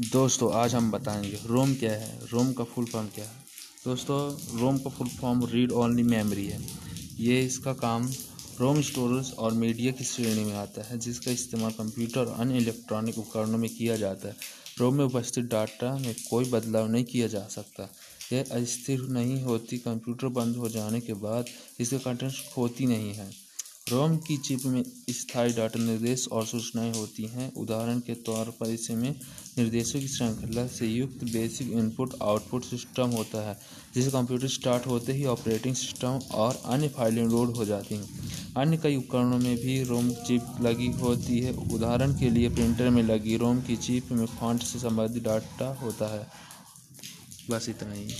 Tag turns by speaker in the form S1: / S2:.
S1: दोस्तों, आज हम बताएँगे रोम क्या है, रोम का फुल फॉर्म क्या है। दोस्तों, रोम का full form read only memory है। ये इसका काम रोम स्टोरेज और मीडिया की श्रेणी में आता है, जिसका इस्तेमाल कंप्यूटर और अन्य इलेक्ट्रॉनिक उपकरणों में किया जाता है। रोम में उपस्थित डाटा में कोई बदलाव नहीं किया जा सकता। यह अस्थिर नहीं होती, कंप्यूटर बंद हो जाने के बाद इसके कंटेंट्स खोती नहीं है। रोम की चिप में स्थायी डाटा निर्देश और सूचनाएँ होती हैं। उदाहरण के तौर पर इसमें निर्देशों की श्रृंखला से युक्त बेसिक इनपुट, आउटपुट सिस्टम होता है, जिसे कंप्यूटर स्टार्ट होते ही ऑपरेटिंग सिस्टम और अन्य फाइलें लोड हो जाती हैं। अन्य कई उपकरणों में भी रोम चिप लगी होती है। उदाहरण के लिए प्रिंटर में लगी रोम की चिप में फॉन्ट से संबंधित डाटा होता है। बस इतना ही।